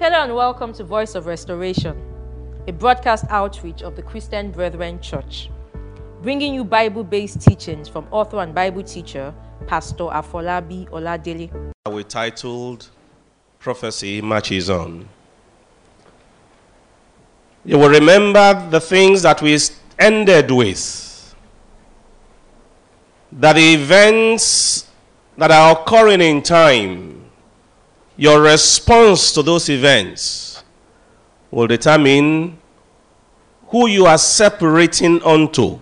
Hello and welcome to Voice of Restoration, a broadcast outreach of the Christian Brethren Church, bringing you Bible based teachings from author and Bible teacher Pastor Afolabi Oladele. We titled Prophecy Marches On. You will remember the things that we ended with. That the events that are occurring in time, your response to those events will determine who you are separating unto.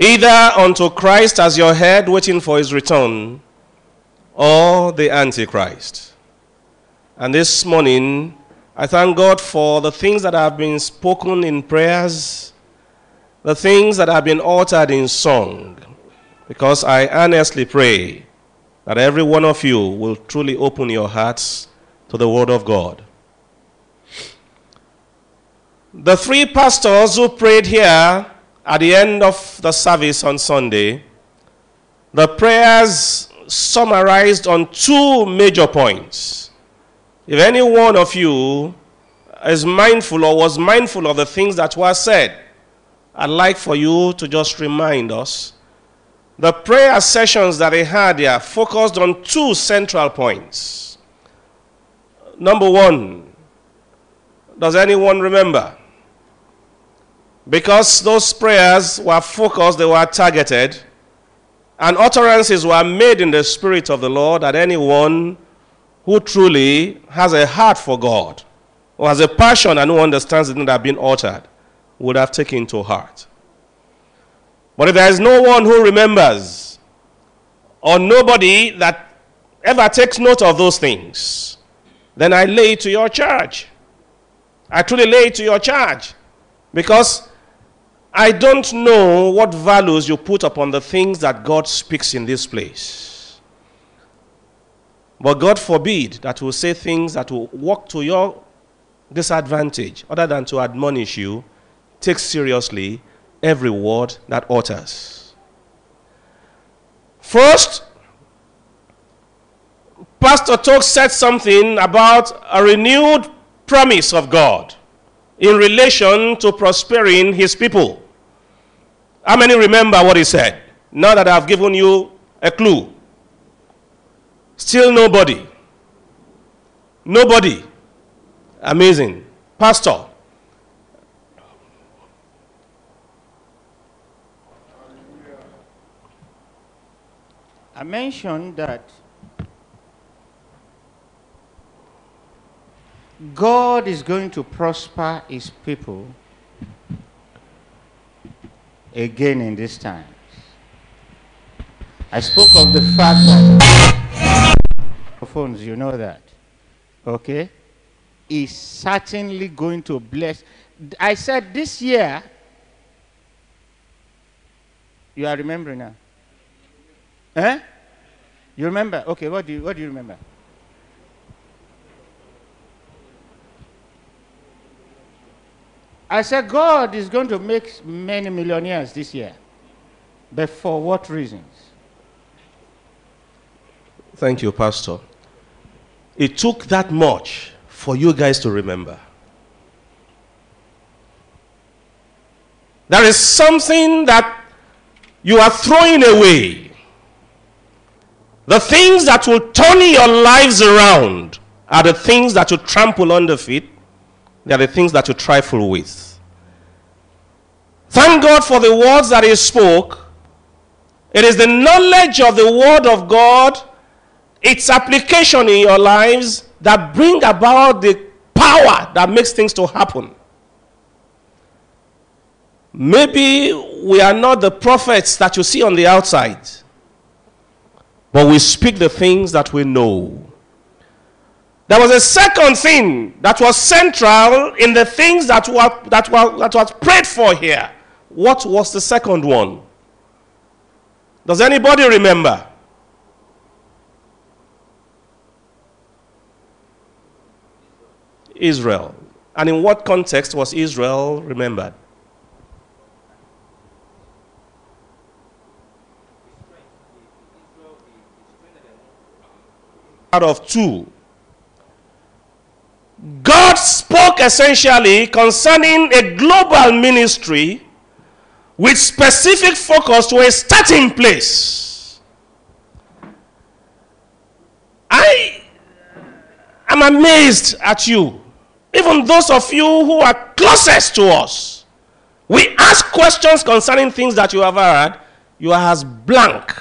Either unto Christ as your head waiting for his return, or the Antichrist. And this morning, I thank God for the things that have been spoken in prayers, the things that have been uttered in song, because I earnestly pray that every one of you will truly open your hearts to the Word of God. The three pastors who prayed here at the end of the service on Sunday, the prayers summarized on two major points. If any one of you is mindful or was mindful of the things that were said, I'd like for you to just remind us. The prayer sessions that they had here focused on two central points. Number one, does anyone remember? Because those prayers were focused, they were targeted, and utterances were made in the Spirit of the Lord that anyone who truly has a heart for God, or has a passion and who understands the thing that have been uttered, would have taken to heart. But if there is no one who remembers, or nobody that ever takes note of those things, then I lay it to your charge. I truly lay it to your charge. Because I don't know what values you put upon the things that God speaks in this place. But God forbid that will say things that will work to your disadvantage, other than to admonish you. Take seriously every word that utters. First, Pastor Talk said something about a renewed promise of God in relation to prospering his people. How many remember what he said? Now that I've given you a clue. Still nobody. Nobody. Amazing. Pastor. I mentioned that God is going to prosper his people again in these times. I spoke of the fact that phones, you know that. Okay? Is certainly going to bless. I said this year, you are remembering now. Eh? You remember? Okay, what do you, what do you remember? I said God is going to make many millionaires this year. But for what reasons? Thank you, Pastor. It took that much for you guys to remember. There is something that you are throwing away. The things that will turn your lives around are the things that you trample under feet. They are the things that you trifle with. Thank God for the words that He spoke. It is the knowledge of the Word of God, its application in your lives, that bring about the power that makes things to happen. Maybe we are not the prophets that you see on the outside, but we speak the things that we know. There was a second thing that was central in the things that were, that were that was prayed for here. What was the second one? Does anybody remember? Israel. And in what context was Israel remembered? Out of two. God spoke essentially concerning a global ministry with specific focus to a starting place. I am amazed at you. Even those of you who are closest to us. We ask questions concerning things that you have heard. You are as blank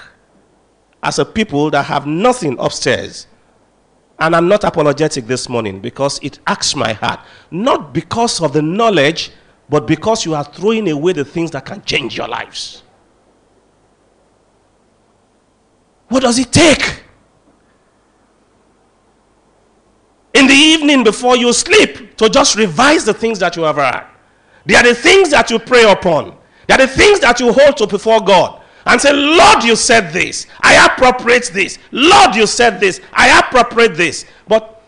as a people that have nothing upstairs. And I'm not apologetic this morning because it acts my heart. Not because of the knowledge, but because you are throwing away the things that can change your lives. What does it take? In the evening before you sleep, to just revise the things that you have heard. They are the things that you pray upon. They are the things that you hold to before God and say, Lord, you said this. I appropriate this. Lord, you said this. I appropriate this. But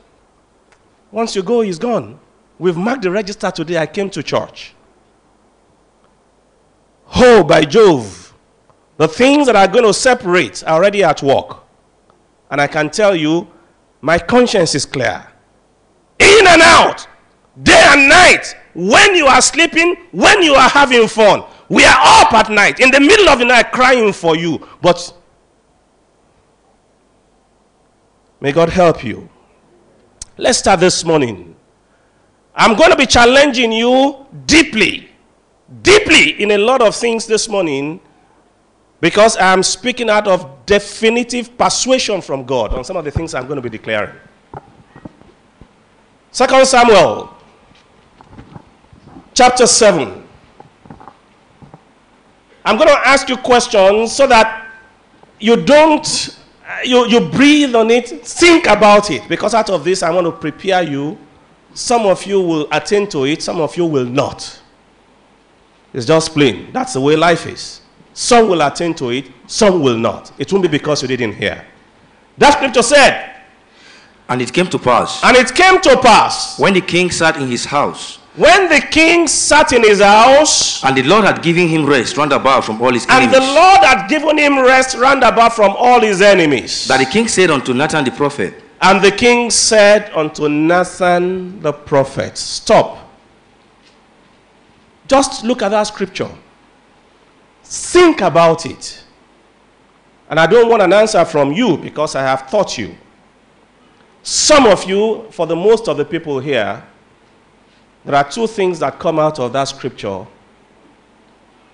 once you go, he's gone. We've marked the register today. I came to church. Oh, by Jove, the things that are going to separate are already at work. And I can tell you, my conscience is clear. In and out, day and night, when you are sleeping, when you are having fun. We are up at night, in the middle of the night, crying for you. But may God help you. Let's start this morning. I'm going to be challenging you deeply, deeply in a lot of things this morning because I'm speaking out of definitive persuasion from God on some of the things I'm going to be declaring. Second Samuel chapter 7. I'm going to ask you questions so that you don't, uh, you, you breathe on it, think about it. Because out of this, I want to prepare you. Some of you will attend to it, some of you will not. It's just plain. That's the way life is. Some will attend to it, some will not. It won't be because you didn't hear. That scripture said, And it came to pass, and it came to pass when the king sat in his house, when the king sat in his house, and the Lord had given him rest round about from all his and enemies, the Lord had given him rest round about from all his enemies. that the king said unto Nathan the prophet, And the king said unto Nathan the prophet, Stop. Just look at that scripture. Think about it. And I don't want an answer from you because I have taught you. Some of you, for the most of the people here, there are two things that come out of that scripture.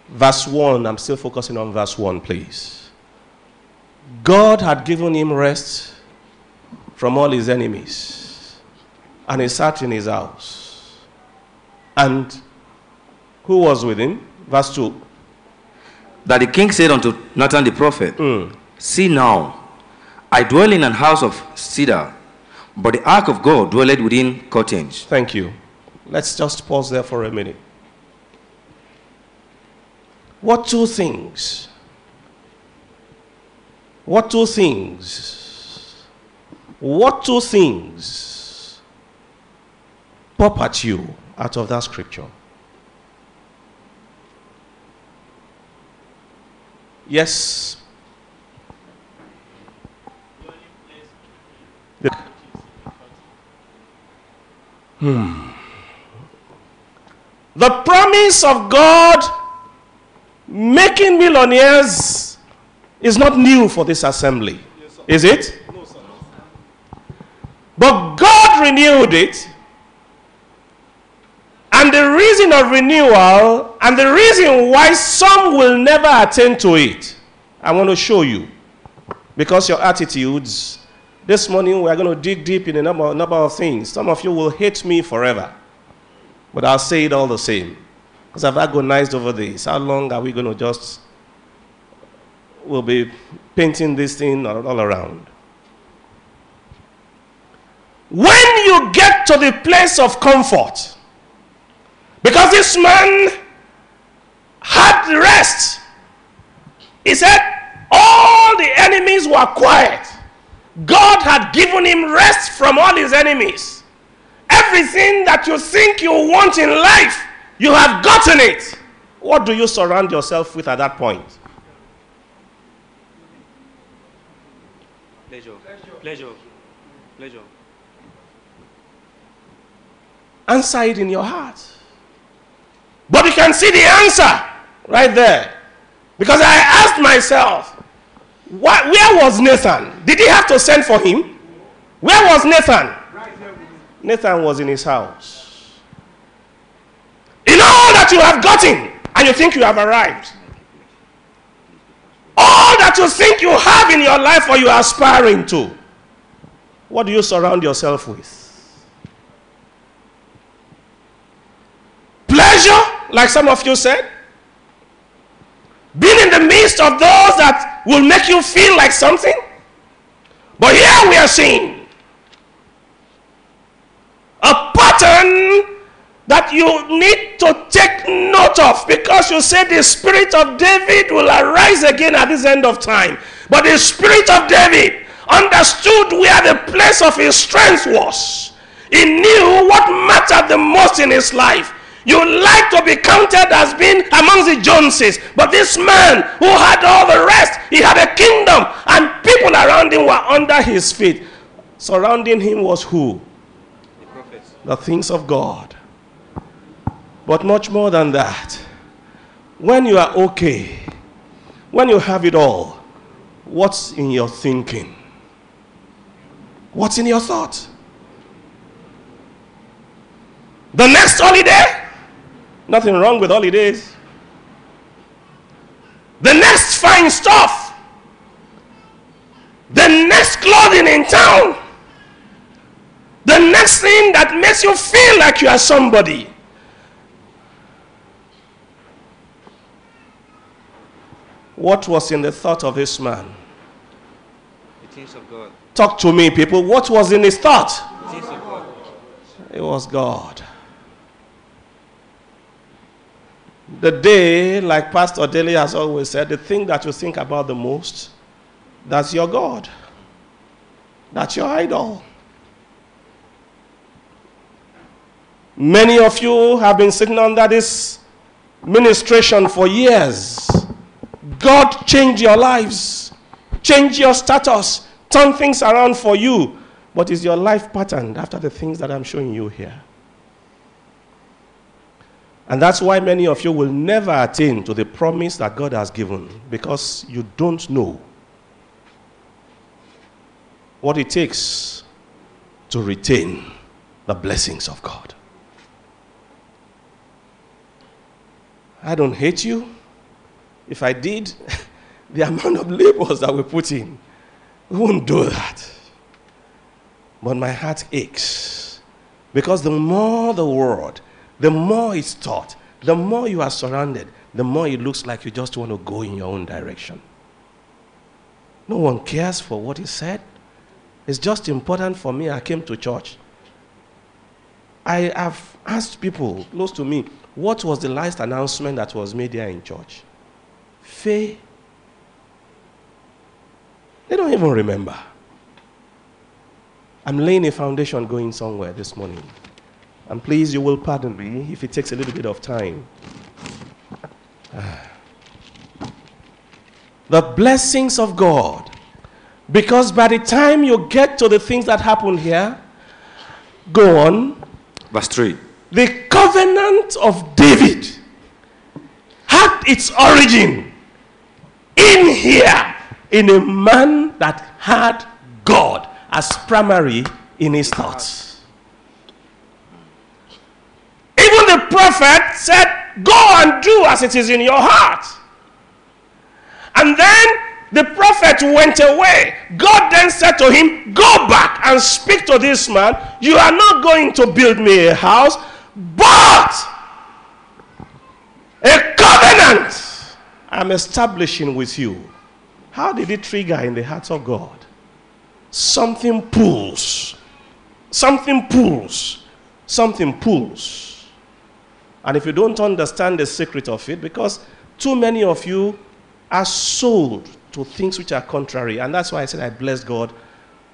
Verse 1, I'm still focusing on verse 1, please. God had given him rest from all his enemies, and he sat in his house. And who was with him? Verse 2. that the king said unto Nathan the prophet, hmm. See now, I dwell in an house of cedar, but the ark of God dwelleth within curtains. Thank you. Let's just pause there for a minute. What two things? What two things? What two things pop at you out of that scripture? Yes. The promise of God making millionaires is not new for this assembly. Is it? No, sir. But God renewed it. And the reason of renewal and the reason why some will never attend to it, I want to show you. Because your attitudes, this morning we are going to dig deep in a number, number of things. Some of you will hate me forever. But I'll say it all the same. Because I've agonized over this. How long are we going to just, we'll be painting this thing all, around? When you get to the place of comfort, because this man had rest, he said, all the enemies were quiet. God had given him rest from all his enemies. Everything that you think you want in life, you have gotten it. What do you surround yourself with at that point? Pleasure. Pleasure. Pleasure. answer it in your heart. But you can see the answer right there. Because I asked myself, where was Nathan? Did he have to send for him? Where was Nathan? Nathan was in his house. In all that you have gotten, and you think you have arrived, all that you think you have in your life or you are aspiring to, what do you surround yourself with? Pleasure, like some of you said? Being in the midst of those that will make you feel like something? But here we are seeing pattern that you need to take note of because you say the spirit of David will arise again at this end of time. But the spirit of David understood where the place of his strength was. He knew what mattered the most in his life. You like to be counted as being amongst the Joneses, but this man who had all the rest, he had a kingdom, and people around him were under his feet. Surrounding him was who? The, things of God. But much more than that, when you are okay, when you have it all, what's in your thinking? What's in your thought? The next holiday? Nothing wrong with holidays. The next fine stuff. The next clothing in town. The next thing that makes you feel like you are somebody. What was in the thought of this man? The things of God. Talk to me, people. What was in his thought? The things of God. It was God. The day, like Pastor Daly has always said, the thing that you think about the most, that's your God. That's your idol. Many of you have been sitting under this ministration for years. God changed your lives, change your status, turn things around for you. But is your life patterned after the things that I'm showing you here? And that's why many of you will never attain to the promise that God has given because you don't know what it takes to retain the blessings of God. I don't hate you. If I did, the amount of labors that we put in, we wouldn't do that. But my heart aches because the more the world, the more it's taught, the more you are surrounded, the more it looks like you just want to go in your own direction. No one cares for what is said. It's just important for me. I came to church. I have asked people close to me, what was the last announcement that was made there in church? Faye. They don't even remember. I'm laying a foundation going somewhere this morning. And please, you will pardon me if it takes a little bit of time. The blessings of God. Because by the time you get to the things that happen here, go on. Verse 3. The covenant of David had its origin in here, in a man that had God as primary in his thoughts. Even the prophet said, Go and do as it is in your heart. And then the prophet went away. God then said to him, Go back and speak to this man. You are not going to build me a house, but a covenant I'm establishing with you. How did it trigger in the heart of God? Something pulls. Something pulls. Something pulls. And if you don't understand the secret of it, because too many of you are sold to things which are contrary. And that's why I said I bless God.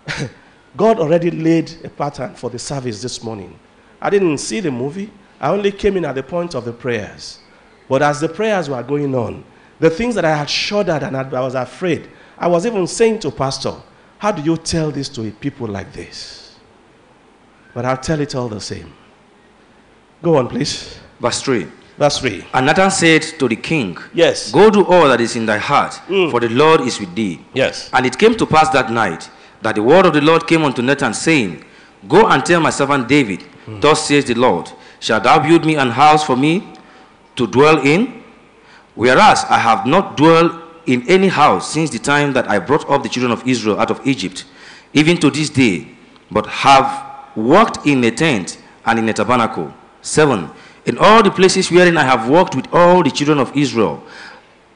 God already laid a pattern for the service this morning. I didn't see the movie. I only came in at the point of the prayers. But as the prayers were going on, the things that I had shuddered and I was afraid, I was even saying to Pastor, How do you tell this to people like this? But I'll tell it all the same. Go on, please. Verse 3. Verse 3. And Nathan said to the king, Yes. Go do all that is in thy heart, mm. for the Lord is with thee. Yes. And it came to pass that night that the word of the Lord came unto Nathan, saying, Go and tell my servant David, Thus says the Lord, Shall thou build me an house for me to dwell in? Whereas I have not dwelt in any house since the time that I brought up the children of Israel out of Egypt, even to this day, but have walked in a tent and in a tabernacle. 7. In all the places wherein I have walked with all the children of Israel,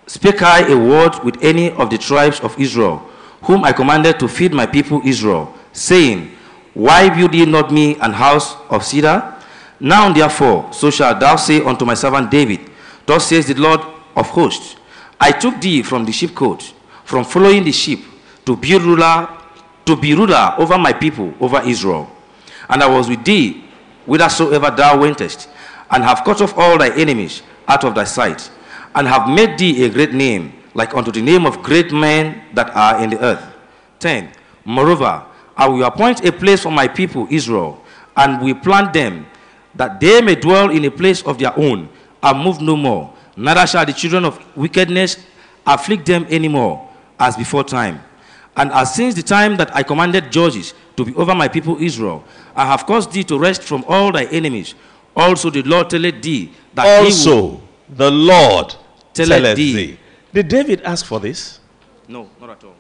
spake I a word with any of the tribes of Israel, whom I commanded to feed my people Israel, saying, Why build ye not me an house of cedar? Now therefore, so shalt thou say unto my servant David, Thus says the Lord of hosts, I took thee from the sheepcote, from following the sheep, to be ruler, to be ruler over my people, over Israel. And I was with thee whithersoever thou wentest, and have cut off all thy enemies out of thy sight, and have made thee a great name, like unto the name of great men that are in the earth. 10. Moreover, I will appoint a place for my people Israel, and will plant them, that they may dwell in a place of their own, and move no more. Neither shall the children of wickedness afflict them any more, as before time. And as since the time that I commanded judges to be over my people Israel, I have caused thee to rest from all thy enemies. Also the Lord telleth thee that Also, the Lord Telleth telleth thee. thee. Did David ask for this? No, not at all.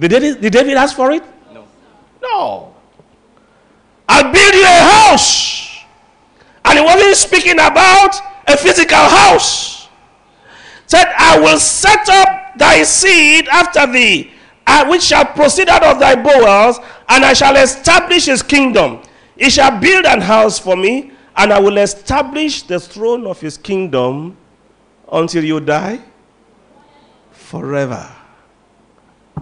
Did David, did David ask for it? No. No. I'll build you a house. And he wasn't speaking about a physical house. Said, I will set up thy seed after thee, uh, which shall proceed out of thy bowels, and I shall establish his kingdom. He shall build an house for me, and I will establish the throne of his kingdom until you die forever.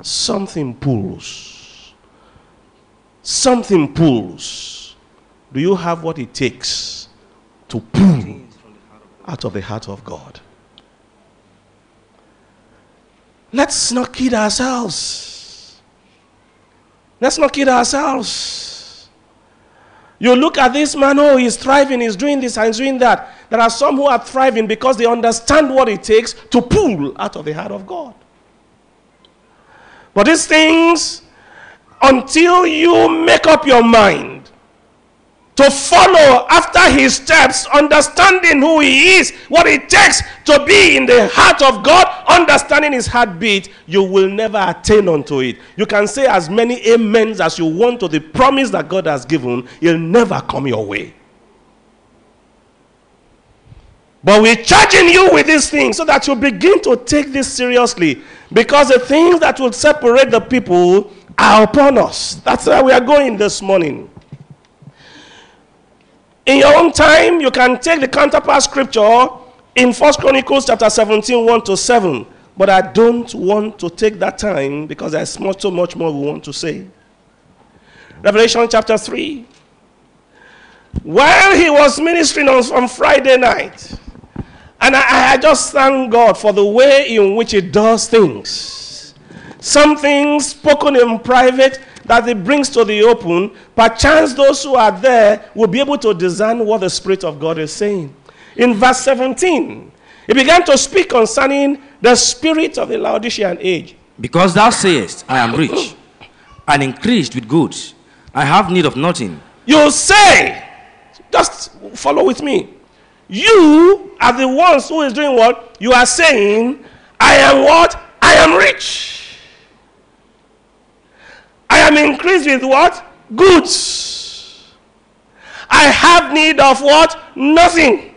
Something pulls. Something pulls. Do you have what it takes to pull out of the heart of God? Let's not kid ourselves. Let's not kid ourselves. You look at this man, oh, he's thriving, he's doing this and he's doing that. There are some who are thriving because they understand what it takes to pull out of the heart of God. But these things, until you make up your mind to follow after his steps, understanding who he is, what it takes to be in the heart of God, understanding his heartbeat, you will never attain unto it. You can say as many amens as you want to the promise that God has given, it'll never come your way. But we're charging you with these things so that you begin to take this seriously. Because the things that will separate the people are upon us. That's where we are going this morning. In your own time, you can take the counterpart scripture in First Chronicles chapter 17, 1 to 7. But I don't want to take that time because there's much, so much more we want to say. Revelation chapter 3. While he was ministering on, on Friday night, and I, I just thank God for the way in which He does things. Some things spoken in private that He brings to the open, perchance those who are there will be able to discern what the Spirit of God is saying. In verse 17, He began to speak concerning the spirit of the Laodicean age. Because thou sayest, I am rich, and increased with goods, I have need of nothing. You say, just follow with me. You are the ones who is doing what? You are saying, I am what? I am rich. I am increased with what? Goods. I have need of what? Nothing.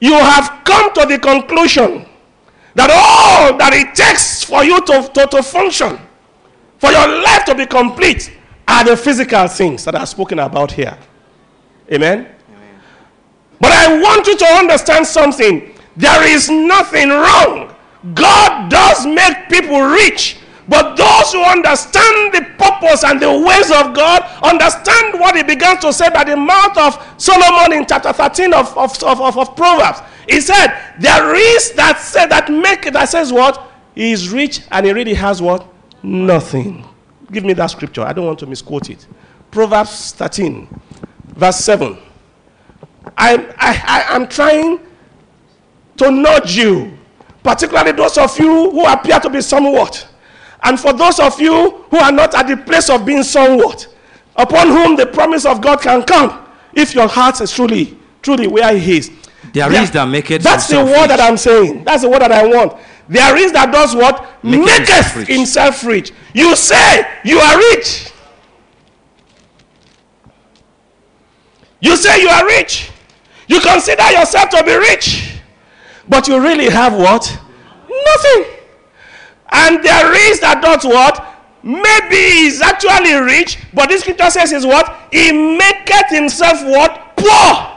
You have come to the conclusion that all that it takes for you to, to, to function, for your life to be complete, are the physical things that are spoken about here. Amen? But I want you to understand something. There is nothing wrong. God does make people rich. But those who understand the purpose and the ways of God understand what he began to say by the mouth of Solomon in chapter 13 of, of, of, of, Proverbs. He said, There is that said that make that says what? He is rich and he really has what? Nothing. Give me that scripture. I don't want to misquote it. Proverbs 13, verse 7. I'm, I, I, I'm trying to nudge you, particularly those of you who appear to be somewhat, and for those of you who are not at the place of being somewhat, upon whom the promise of God can come, if your heart is truly, truly where He is. There is that maketh That's the word that rich. I'm saying. That's the word that I want. There is that does what? Maketh Maketh himself rich. himself rich. You say you are rich. You say you are rich. You consider yourself to be rich. But you really have what? Nothing. And there is that does what? Maybe he's actually rich, but this scripture says is what? He maketh himself what? Poor.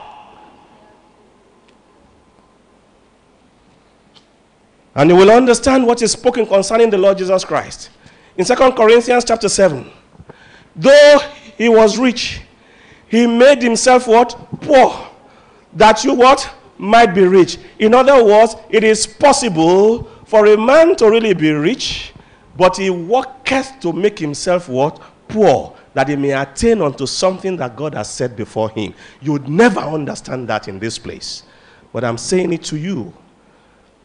And you will understand what is spoken concerning the Lord Jesus Christ. In 2 Corinthians chapter 7, though he was rich, he made himself what? Poor. That you what? Might be rich. In other words, it is possible for a man to really be rich, but he worketh to make himself what? Poor. That he may attain unto something that God has set before him. You would never understand that in this place. But I'm saying it to you.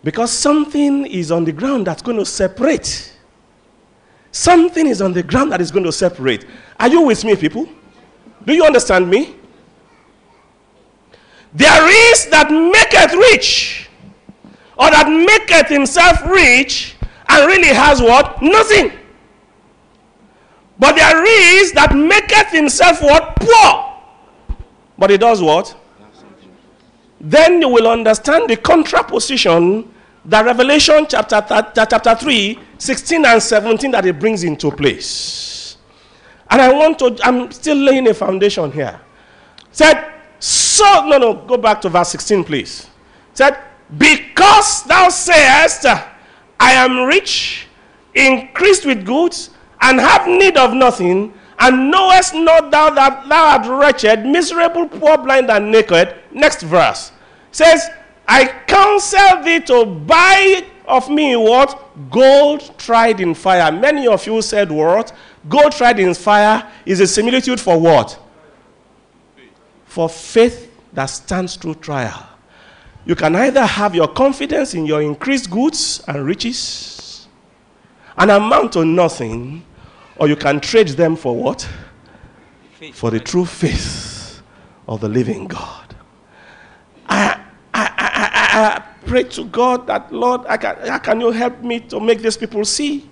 Because something is on the ground that's going to separate. Something is on the ground that is going to separate. Are you with me, people? Do you understand me? There is that maketh rich, or that maketh himself rich, and really has what? Nothing. But there is that maketh himself what? Poor. But he does what? then you will understand the contraposition that Revelation chapter, th- chapter 3, 16 and 17 that it brings into place. And I want to, I'm still laying a foundation here. Said, so, no, no, go back to verse 16, please. Said, because thou sayest, I am rich, increased with goods, and have need of nothing, and knowest not thou that thou art wretched, miserable, poor, blind, and naked. Next verse says, I counsel thee to buy of me what? Gold tried in fire. Many of you said what? Gold tried in fire is a similitude for what? For faith that stands through trial. You can either have your confidence in your increased goods and riches, an amount to nothing, or you can trade them for what? For the true faith of the living God. I, I, I, I, I pray to God that, Lord, I can, how can you help me to make these people see?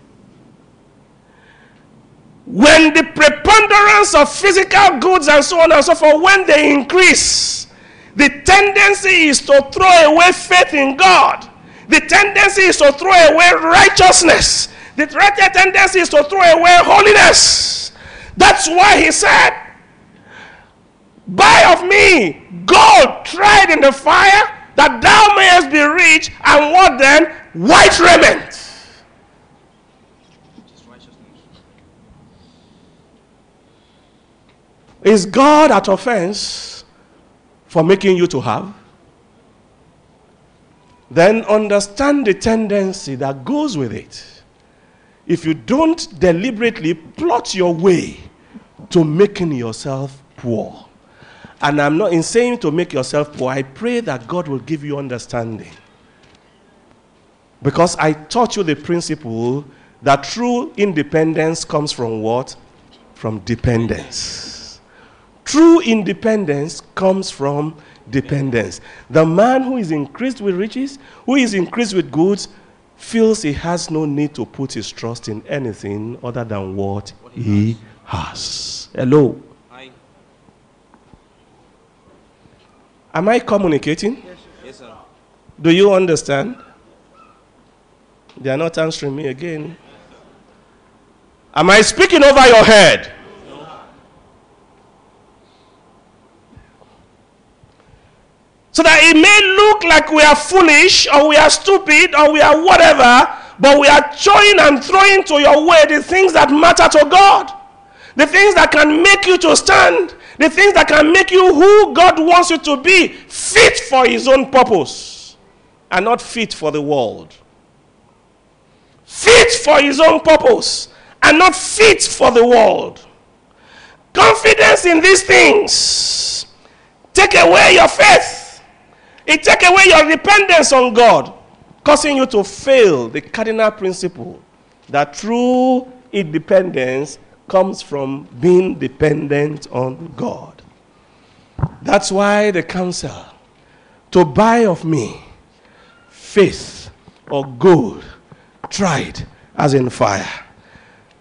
When the preponderance of physical goods and so on and so forth, when they increase, the tendency is to throw away faith in God. The tendency is to throw away righteousness. The tendency is to throw away holiness. That's why he said, Buy of me gold tried in the fire, that thou mayest be rich, and what then? White raiment. Is God at offense for making you to have? Then understand the tendency that goes with it. If you don't deliberately plot your way to making yourself poor, and I'm not in saying to make yourself poor, I pray that God will give you understanding. Because I taught you the principle that true independence comes from what? From dependence. True independence comes from dependence. The man who is increased with riches, who is increased with goods, feels he has no need to put his trust in anything other than what he has. Hello. Am I communicating? Yes, sir. Do you understand? They are not answering me again. Am I speaking over your head? So that it may look like we are foolish or we are stupid or we are whatever, but we are showing and throwing to your way the things that matter to God. The things that can make you to stand. The things that can make you who God wants you to be, fit for His own purpose and not fit for the world. Fit for His own purpose and not fit for the world. confidence in these things take away your faith. It take away your dependence on God, causing you to fail the cardinal principle that true independence comes from being dependent on God. That's why the counsel to buy of me faith or gold tried as in fire.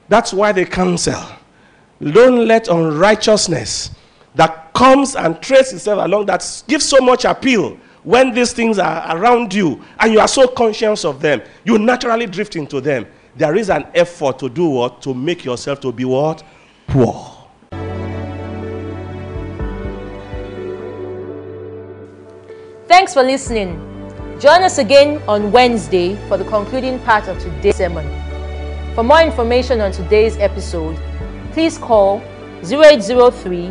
That's why the counsel don't let unrighteousness that comes and traces itself along that gives so much appeal when these things are around you and you are so conscious of them, you naturally drift into them. There is an effort to do what? To make yourself to be what? Poor. Thanks for listening. Join us again on Wednesday for the concluding part of today's sermon. For more information on today's episode, please call 0803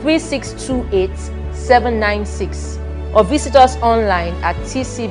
3628 796 or visit us online at tcbc.org.ng.